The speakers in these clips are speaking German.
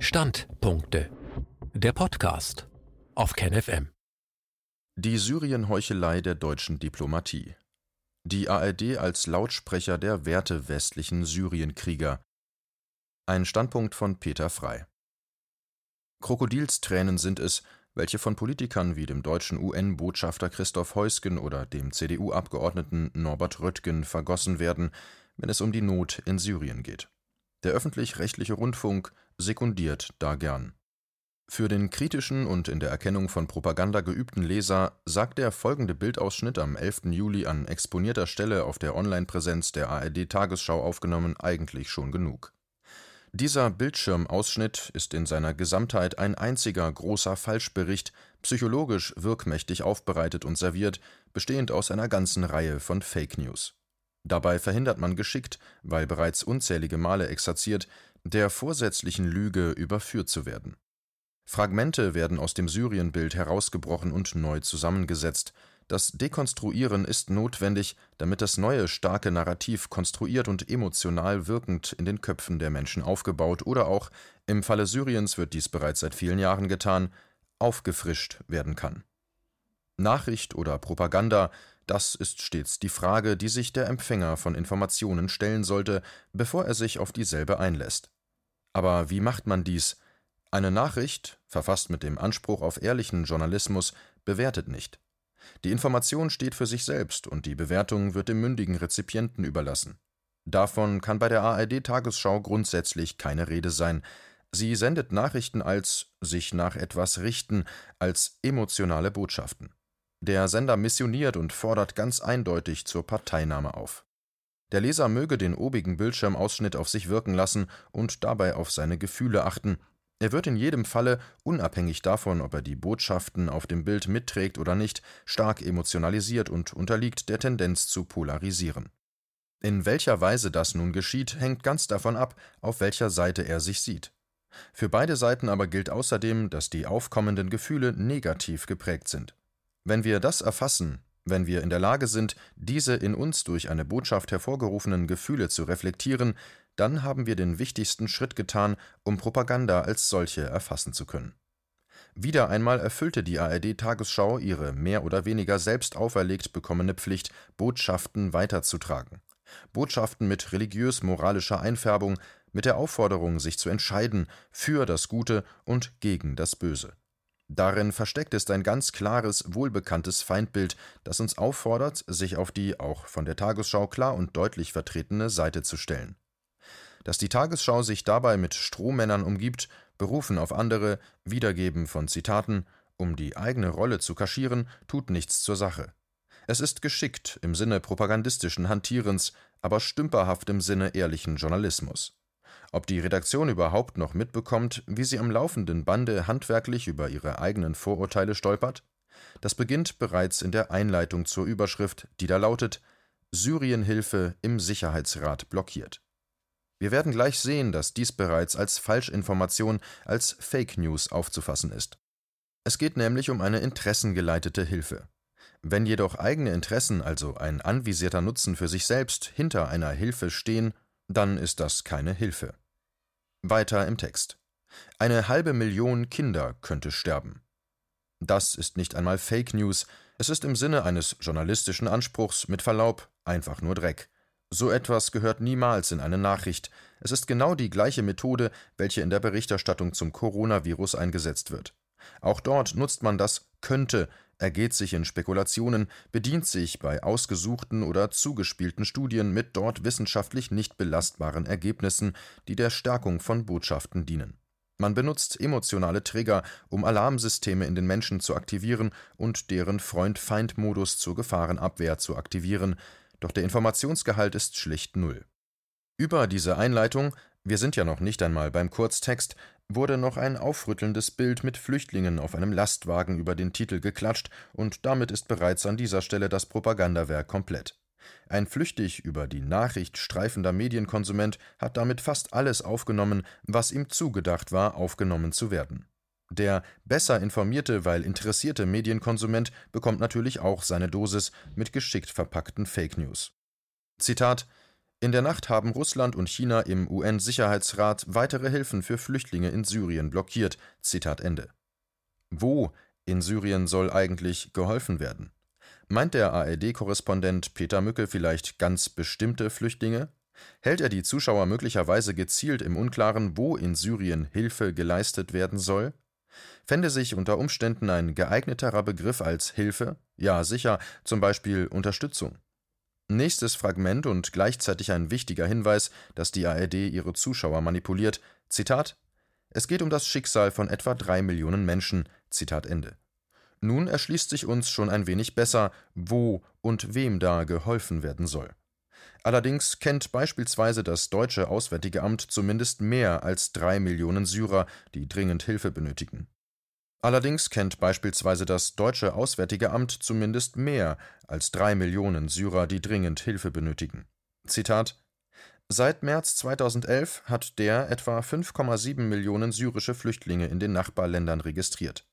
Standpunkte. Der Podcast auf KenFM. Die Syrien-Heuchelei der deutschen Diplomatie. Die ARD als Lautsprecher der Werte westlichen Syrienkrieger. Ein Standpunkt von Peter Frei. Krokodilstränen sind es, welche von Politikern wie dem deutschen UN-Botschafter Christoph Heusgen oder dem CDU-Abgeordneten Norbert Röttgen vergossen werden, wenn es um die Not in Syrien geht. Der öffentlich-rechtliche Rundfunk sekundiert da gern. Für den kritischen und in der Erkennung von Propaganda geübten Leser sagt der folgende Bildausschnitt am 11. Juli an exponierter Stelle auf der Online-Präsenz der ARD-Tagesschau aufgenommen eigentlich schon genug. Dieser Bildschirmausschnitt ist in seiner Gesamtheit ein einziger großer Falschbericht, psychologisch wirkmächtig aufbereitet und serviert, bestehend aus einer ganzen Reihe von Fake News. Dabei verhindert man geschickt, weil bereits unzählige Male exerziert, der vorsätzlichen Lüge überführt zu werden. Fragmente werden aus dem Syrienbild herausgebrochen und neu zusammengesetzt. Das Dekonstruieren ist notwendig, damit das neue starke Narrativ konstruiert und emotional wirkend in den Köpfen der Menschen aufgebaut oder auch, im Falle Syriens wird dies bereits seit vielen Jahren getan, aufgefrischt werden kann. Nachricht oder Propaganda das ist stets die Frage, die sich der Empfänger von Informationen stellen sollte, bevor er sich auf dieselbe einlässt. Aber wie macht man dies? Eine Nachricht, verfasst mit dem Anspruch auf ehrlichen Journalismus, bewertet nicht. Die Information steht für sich selbst und die Bewertung wird dem mündigen Rezipienten überlassen. Davon kann bei der ARD Tagesschau grundsätzlich keine Rede sein. Sie sendet Nachrichten als sich nach etwas richten, als emotionale Botschaften. Der Sender missioniert und fordert ganz eindeutig zur Parteinahme auf. Der Leser möge den obigen Bildschirmausschnitt auf sich wirken lassen und dabei auf seine Gefühle achten. Er wird in jedem Falle, unabhängig davon, ob er die Botschaften auf dem Bild mitträgt oder nicht, stark emotionalisiert und unterliegt der Tendenz zu polarisieren. In welcher Weise das nun geschieht, hängt ganz davon ab, auf welcher Seite er sich sieht. Für beide Seiten aber gilt außerdem, dass die aufkommenden Gefühle negativ geprägt sind. Wenn wir das erfassen, wenn wir in der Lage sind, diese in uns durch eine Botschaft hervorgerufenen Gefühle zu reflektieren, dann haben wir den wichtigsten Schritt getan, um Propaganda als solche erfassen zu können. Wieder einmal erfüllte die ARD Tagesschau ihre mehr oder weniger selbst auferlegt bekommene Pflicht, Botschaften weiterzutragen. Botschaften mit religiös-moralischer Einfärbung, mit der Aufforderung, sich zu entscheiden für das Gute und gegen das Böse. Darin versteckt ist ein ganz klares, wohlbekanntes Feindbild, das uns auffordert, sich auf die auch von der Tagesschau klar und deutlich vertretene Seite zu stellen. Dass die Tagesschau sich dabei mit Strohmännern umgibt, berufen auf andere, Wiedergeben von Zitaten, um die eigene Rolle zu kaschieren, tut nichts zur Sache. Es ist geschickt im Sinne propagandistischen Hantierens, aber stümperhaft im Sinne ehrlichen Journalismus. Ob die Redaktion überhaupt noch mitbekommt, wie sie am laufenden Bande handwerklich über ihre eigenen Vorurteile stolpert? Das beginnt bereits in der Einleitung zur Überschrift, die da lautet Syrienhilfe im Sicherheitsrat blockiert. Wir werden gleich sehen, dass dies bereits als Falschinformation, als Fake News aufzufassen ist. Es geht nämlich um eine interessengeleitete Hilfe. Wenn jedoch eigene Interessen, also ein anvisierter Nutzen für sich selbst, hinter einer Hilfe stehen dann ist das keine Hilfe. Weiter im Text. Eine halbe Million Kinder könnte sterben. Das ist nicht einmal Fake News, es ist im Sinne eines journalistischen Anspruchs mit Verlaub einfach nur Dreck. So etwas gehört niemals in eine Nachricht. Es ist genau die gleiche Methode, welche in der Berichterstattung zum Coronavirus eingesetzt wird. Auch dort nutzt man das könnte ergeht sich in Spekulationen, bedient sich bei ausgesuchten oder zugespielten Studien mit dort wissenschaftlich nicht belastbaren Ergebnissen, die der Stärkung von Botschaften dienen. Man benutzt emotionale Trigger, um Alarmsysteme in den Menschen zu aktivieren und deren Freund-Feind-Modus zur Gefahrenabwehr zu aktivieren, doch der Informationsgehalt ist schlicht null. Über diese Einleitung wir sind ja noch nicht einmal beim Kurztext, wurde noch ein aufrüttelndes Bild mit Flüchtlingen auf einem Lastwagen über den Titel geklatscht, und damit ist bereits an dieser Stelle das Propagandawerk komplett. Ein flüchtig über die Nachricht streifender Medienkonsument hat damit fast alles aufgenommen, was ihm zugedacht war, aufgenommen zu werden. Der besser informierte, weil interessierte Medienkonsument bekommt natürlich auch seine Dosis mit geschickt verpackten Fake News. Zitat In der Nacht haben Russland und China im UN-Sicherheitsrat weitere Hilfen für Flüchtlinge in Syrien blockiert. Zitat Ende. Wo in Syrien soll eigentlich geholfen werden? Meint der ARD-Korrespondent Peter Mücke vielleicht ganz bestimmte Flüchtlinge? Hält er die Zuschauer möglicherweise gezielt im Unklaren, wo in Syrien Hilfe geleistet werden soll? Fände sich unter Umständen ein geeigneterer Begriff als Hilfe? Ja, sicher, zum Beispiel Unterstützung. Nächstes Fragment und gleichzeitig ein wichtiger Hinweis, dass die ARD ihre Zuschauer manipuliert. Zitat: Es geht um das Schicksal von etwa drei Millionen Menschen. Zitat Ende. Nun erschließt sich uns schon ein wenig besser, wo und wem da geholfen werden soll. Allerdings kennt beispielsweise das deutsche Auswärtige Amt zumindest mehr als drei Millionen Syrer, die dringend Hilfe benötigen. Allerdings kennt beispielsweise das deutsche Auswärtige Amt zumindest mehr als drei Millionen Syrer, die dringend Hilfe benötigen. Zitat Seit März 2011 hat der etwa 5,7 Millionen syrische Flüchtlinge in den Nachbarländern registriert.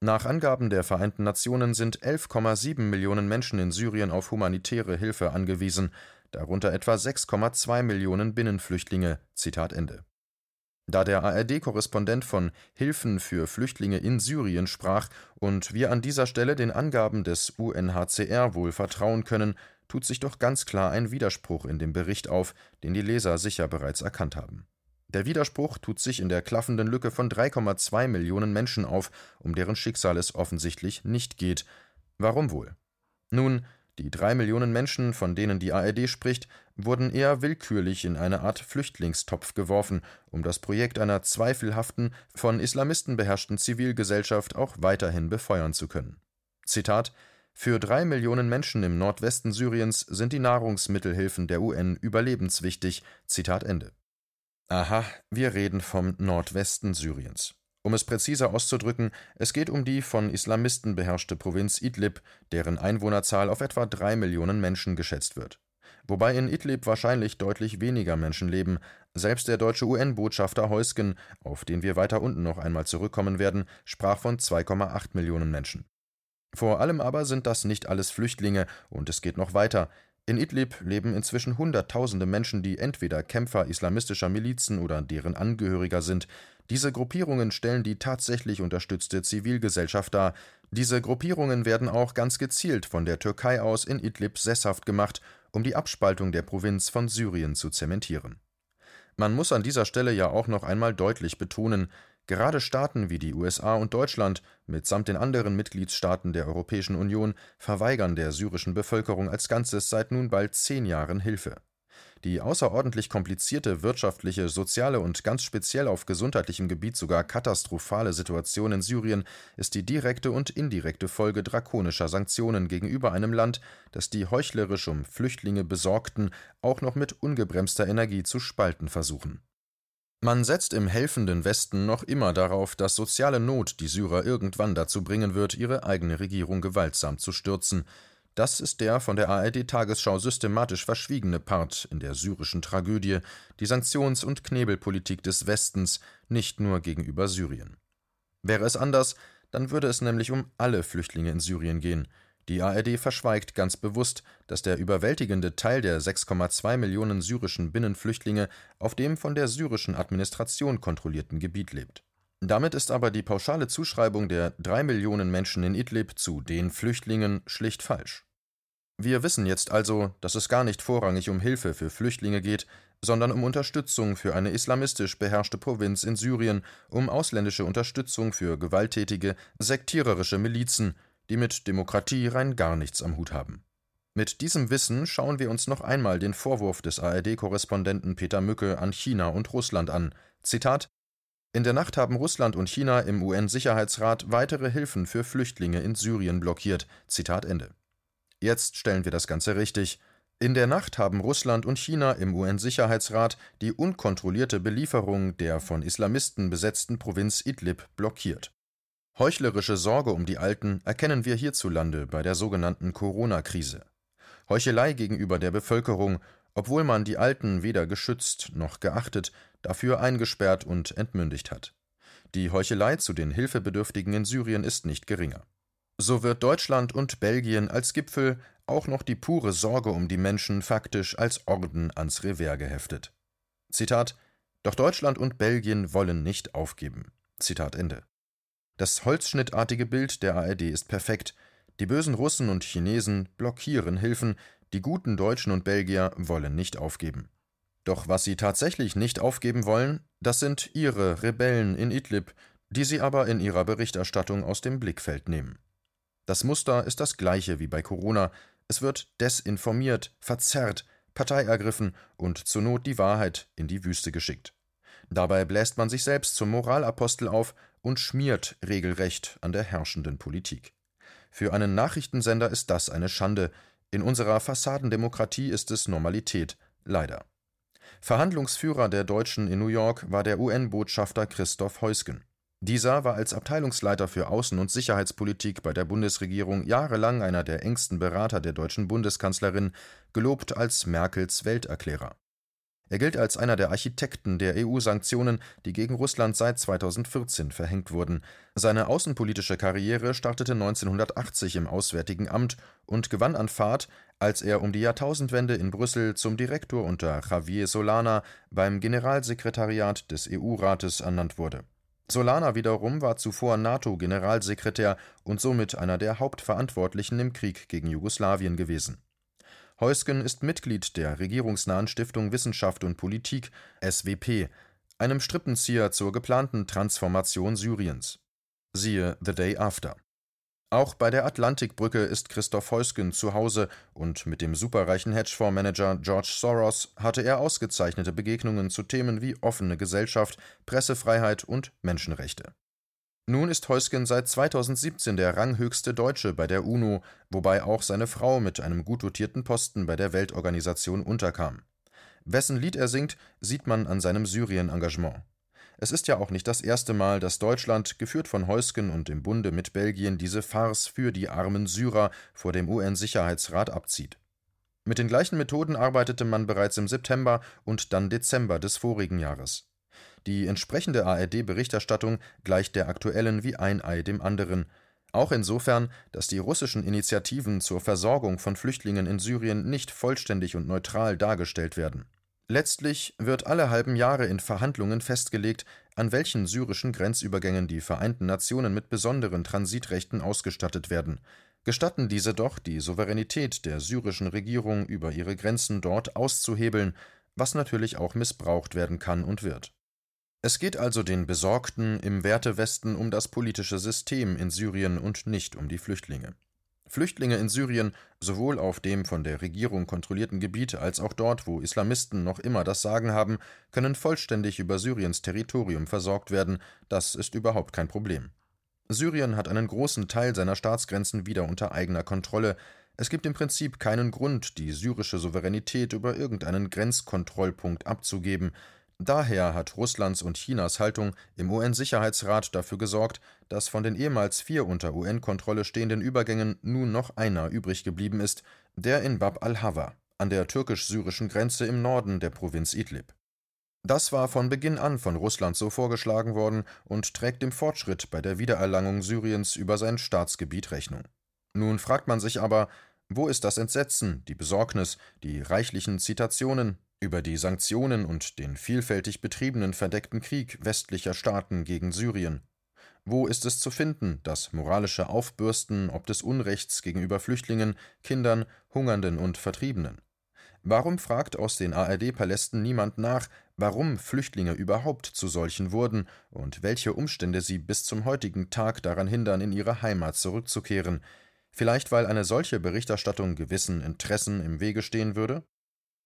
Nach Angaben der Vereinten Nationen sind 11,7 Millionen Menschen in Syrien auf humanitäre Hilfe angewiesen, darunter etwa 6,2 Millionen Binnenflüchtlinge. Zitat Ende. Da der ARD-Korrespondent von Hilfen für Flüchtlinge in Syrien sprach und wir an dieser Stelle den Angaben des UNHCR wohl vertrauen können, tut sich doch ganz klar ein Widerspruch in dem Bericht auf, den die Leser sicher bereits erkannt haben. Der Widerspruch tut sich in der klaffenden Lücke von 3,2 Millionen Menschen auf, um deren Schicksal es offensichtlich nicht geht. Warum wohl? Nun, die drei Millionen Menschen, von denen die ARD spricht, wurden eher willkürlich in eine Art Flüchtlingstopf geworfen, um das Projekt einer zweifelhaften, von Islamisten beherrschten Zivilgesellschaft auch weiterhin befeuern zu können. Zitat Für drei Millionen Menschen im Nordwesten Syriens sind die Nahrungsmittelhilfen der UN überlebenswichtig. Zitat Ende. Aha, wir reden vom Nordwesten Syriens. Um es präziser auszudrücken, es geht um die von Islamisten beherrschte Provinz Idlib, deren Einwohnerzahl auf etwa drei Millionen Menschen geschätzt wird. Wobei in Idlib wahrscheinlich deutlich weniger Menschen leben. Selbst der deutsche UN-Botschafter Heusgen, auf den wir weiter unten noch einmal zurückkommen werden, sprach von 2,8 Millionen Menschen. Vor allem aber sind das nicht alles Flüchtlinge, und es geht noch weiter. In Idlib leben inzwischen Hunderttausende Menschen, die entweder Kämpfer islamistischer Milizen oder deren Angehöriger sind. Diese Gruppierungen stellen die tatsächlich unterstützte Zivilgesellschaft dar. Diese Gruppierungen werden auch ganz gezielt von der Türkei aus in Idlib sesshaft gemacht, um die Abspaltung der Provinz von Syrien zu zementieren. Man muss an dieser Stelle ja auch noch einmal deutlich betonen, Gerade Staaten wie die USA und Deutschland mitsamt den anderen Mitgliedstaaten der Europäischen Union verweigern der syrischen Bevölkerung als Ganzes seit nun bald zehn Jahren Hilfe. Die außerordentlich komplizierte wirtschaftliche, soziale und ganz speziell auf gesundheitlichem Gebiet sogar katastrophale Situation in Syrien ist die direkte und indirekte Folge drakonischer Sanktionen gegenüber einem Land, das die heuchlerisch um Flüchtlinge besorgten auch noch mit ungebremster Energie zu spalten versuchen man setzt im helfenden Westen noch immer darauf, dass soziale Not die Syrer irgendwann dazu bringen wird, ihre eigene Regierung gewaltsam zu stürzen. Das ist der von der ARD-Tagesschau systematisch verschwiegene Part in der syrischen Tragödie, die Sanktions- und Knebelpolitik des Westens, nicht nur gegenüber Syrien. Wäre es anders, dann würde es nämlich um alle Flüchtlinge in Syrien gehen – die ARD verschweigt ganz bewusst, dass der überwältigende Teil der 6,2 Millionen syrischen Binnenflüchtlinge auf dem von der syrischen Administration kontrollierten Gebiet lebt. Damit ist aber die pauschale Zuschreibung der drei Millionen Menschen in Idlib zu den Flüchtlingen schlicht falsch. Wir wissen jetzt also, dass es gar nicht vorrangig um Hilfe für Flüchtlinge geht, sondern um Unterstützung für eine islamistisch beherrschte Provinz in Syrien, um ausländische Unterstützung für gewalttätige, sektiererische Milizen, die mit Demokratie rein gar nichts am Hut haben. Mit diesem Wissen schauen wir uns noch einmal den Vorwurf des ARD-Korrespondenten Peter Mücke an China und Russland an. Zitat In der Nacht haben Russland und China im UN-Sicherheitsrat weitere Hilfen für Flüchtlinge in Syrien blockiert. Zitat Ende. Jetzt stellen wir das Ganze richtig. In der Nacht haben Russland und China im UN-Sicherheitsrat die unkontrollierte Belieferung der von Islamisten besetzten Provinz Idlib blockiert. Heuchlerische Sorge um die Alten erkennen wir hierzulande bei der sogenannten Corona-Krise. Heuchelei gegenüber der Bevölkerung, obwohl man die Alten weder geschützt noch geachtet, dafür eingesperrt und entmündigt hat. Die Heuchelei zu den Hilfebedürftigen in Syrien ist nicht geringer. So wird Deutschland und Belgien als Gipfel auch noch die pure Sorge um die Menschen faktisch als Orden ans Revers geheftet. Zitat Doch Deutschland und Belgien wollen nicht aufgeben. Zitat Ende. Das holzschnittartige Bild der ARD ist perfekt. Die bösen Russen und Chinesen blockieren Hilfen, die guten Deutschen und Belgier wollen nicht aufgeben. Doch was sie tatsächlich nicht aufgeben wollen, das sind ihre Rebellen in Idlib, die sie aber in ihrer Berichterstattung aus dem Blickfeld nehmen. Das Muster ist das gleiche wie bei Corona. Es wird desinformiert, verzerrt, Partei ergriffen und zur Not die Wahrheit in die Wüste geschickt. Dabei bläst man sich selbst zum Moralapostel auf und schmiert regelrecht an der herrschenden Politik. Für einen Nachrichtensender ist das eine Schande. In unserer Fassadendemokratie ist es Normalität, leider. Verhandlungsführer der Deutschen in New York war der UN-Botschafter Christoph Heusgen. Dieser war als Abteilungsleiter für Außen- und Sicherheitspolitik bei der Bundesregierung jahrelang einer der engsten Berater der deutschen Bundeskanzlerin, gelobt als Merkels Welterklärer. Er gilt als einer der Architekten der EU-Sanktionen, die gegen Russland seit 2014 verhängt wurden. Seine außenpolitische Karriere startete 1980 im Auswärtigen Amt und gewann an Fahrt, als er um die Jahrtausendwende in Brüssel zum Direktor unter Javier Solana beim Generalsekretariat des EU-Rates ernannt wurde. Solana wiederum war zuvor NATO-Generalsekretär und somit einer der Hauptverantwortlichen im Krieg gegen Jugoslawien gewesen Heusgen ist Mitglied der regierungsnahen Stiftung Wissenschaft und Politik (SWP), einem Strippenzieher zur geplanten Transformation Syriens. Siehe The Day After. Auch bei der Atlantikbrücke ist Christoph Heusgen zu Hause und mit dem superreichen Hedgefondsmanager George Soros hatte er ausgezeichnete Begegnungen zu Themen wie offene Gesellschaft, Pressefreiheit und Menschenrechte nun ist Heusgen seit 2017 der ranghöchste Deutsche bei der UNO, wobei auch seine Frau mit einem gut dotierten Posten bei der Weltorganisation unterkam. Wessen Lied er singt, sieht man an seinem Syrien-Engagement. Es ist ja auch nicht das erste Mal, dass Deutschland, geführt von Heusgen und im Bunde mit Belgien, diese Farce für die armen Syrer vor dem UN-Sicherheitsrat abzieht. Mit den gleichen Methoden arbeitete man bereits im September und dann Dezember des vorigen Jahres. Die entsprechende ARD-Berichterstattung gleicht der aktuellen wie ein Ei dem anderen, auch insofern, dass die russischen Initiativen zur Versorgung von Flüchtlingen in Syrien nicht vollständig und neutral dargestellt werden. Letztlich wird alle halben Jahre in Verhandlungen festgelegt, an welchen syrischen Grenzübergängen die Vereinten Nationen mit besonderen Transitrechten ausgestattet werden. Gestatten diese doch, die Souveränität der syrischen Regierung über ihre Grenzen dort auszuhebeln, was natürlich auch missbraucht werden kann und wird. Es geht also den Besorgten im Wertewesten um das politische System in Syrien und nicht um die Flüchtlinge. Flüchtlinge in Syrien, sowohl auf dem von der Regierung kontrollierten Gebiet als auch dort, wo Islamisten noch immer das Sagen haben, können vollständig über Syriens Territorium versorgt werden, das ist überhaupt kein Problem. Syrien hat einen großen Teil seiner Staatsgrenzen wieder unter eigener Kontrolle, es gibt im Prinzip keinen Grund, die syrische Souveränität über irgendeinen Grenzkontrollpunkt abzugeben, Daher hat Russlands und Chinas Haltung im UN-Sicherheitsrat dafür gesorgt, dass von den ehemals vier unter UN-Kontrolle stehenden Übergängen nun noch einer übrig geblieben ist, der in Bab al-Hawa, an der türkisch-syrischen Grenze im Norden der Provinz Idlib. Das war von Beginn an von Russland so vorgeschlagen worden und trägt dem Fortschritt bei der Wiedererlangung Syriens über sein Staatsgebiet Rechnung. Nun fragt man sich aber, wo ist das Entsetzen, die Besorgnis, die reichlichen Zitationen, über die Sanktionen und den vielfältig betriebenen verdeckten Krieg westlicher Staaten gegen Syrien. Wo ist es zu finden, das moralische Aufbürsten ob des Unrechts gegenüber Flüchtlingen, Kindern, Hungernden und Vertriebenen? Warum fragt aus den ARD-Palästen niemand nach, warum Flüchtlinge überhaupt zu solchen wurden und welche Umstände sie bis zum heutigen Tag daran hindern, in ihre Heimat zurückzukehren? Vielleicht weil eine solche Berichterstattung gewissen Interessen im Wege stehen würde?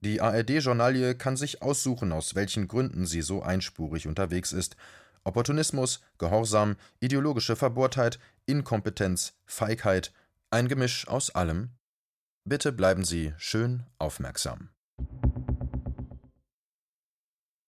Die ARD-Journalie kann sich aussuchen, aus welchen Gründen sie so einspurig unterwegs ist. Opportunismus, Gehorsam, ideologische Verbohrtheit, Inkompetenz, Feigheit, ein Gemisch aus allem. Bitte bleiben Sie schön aufmerksam.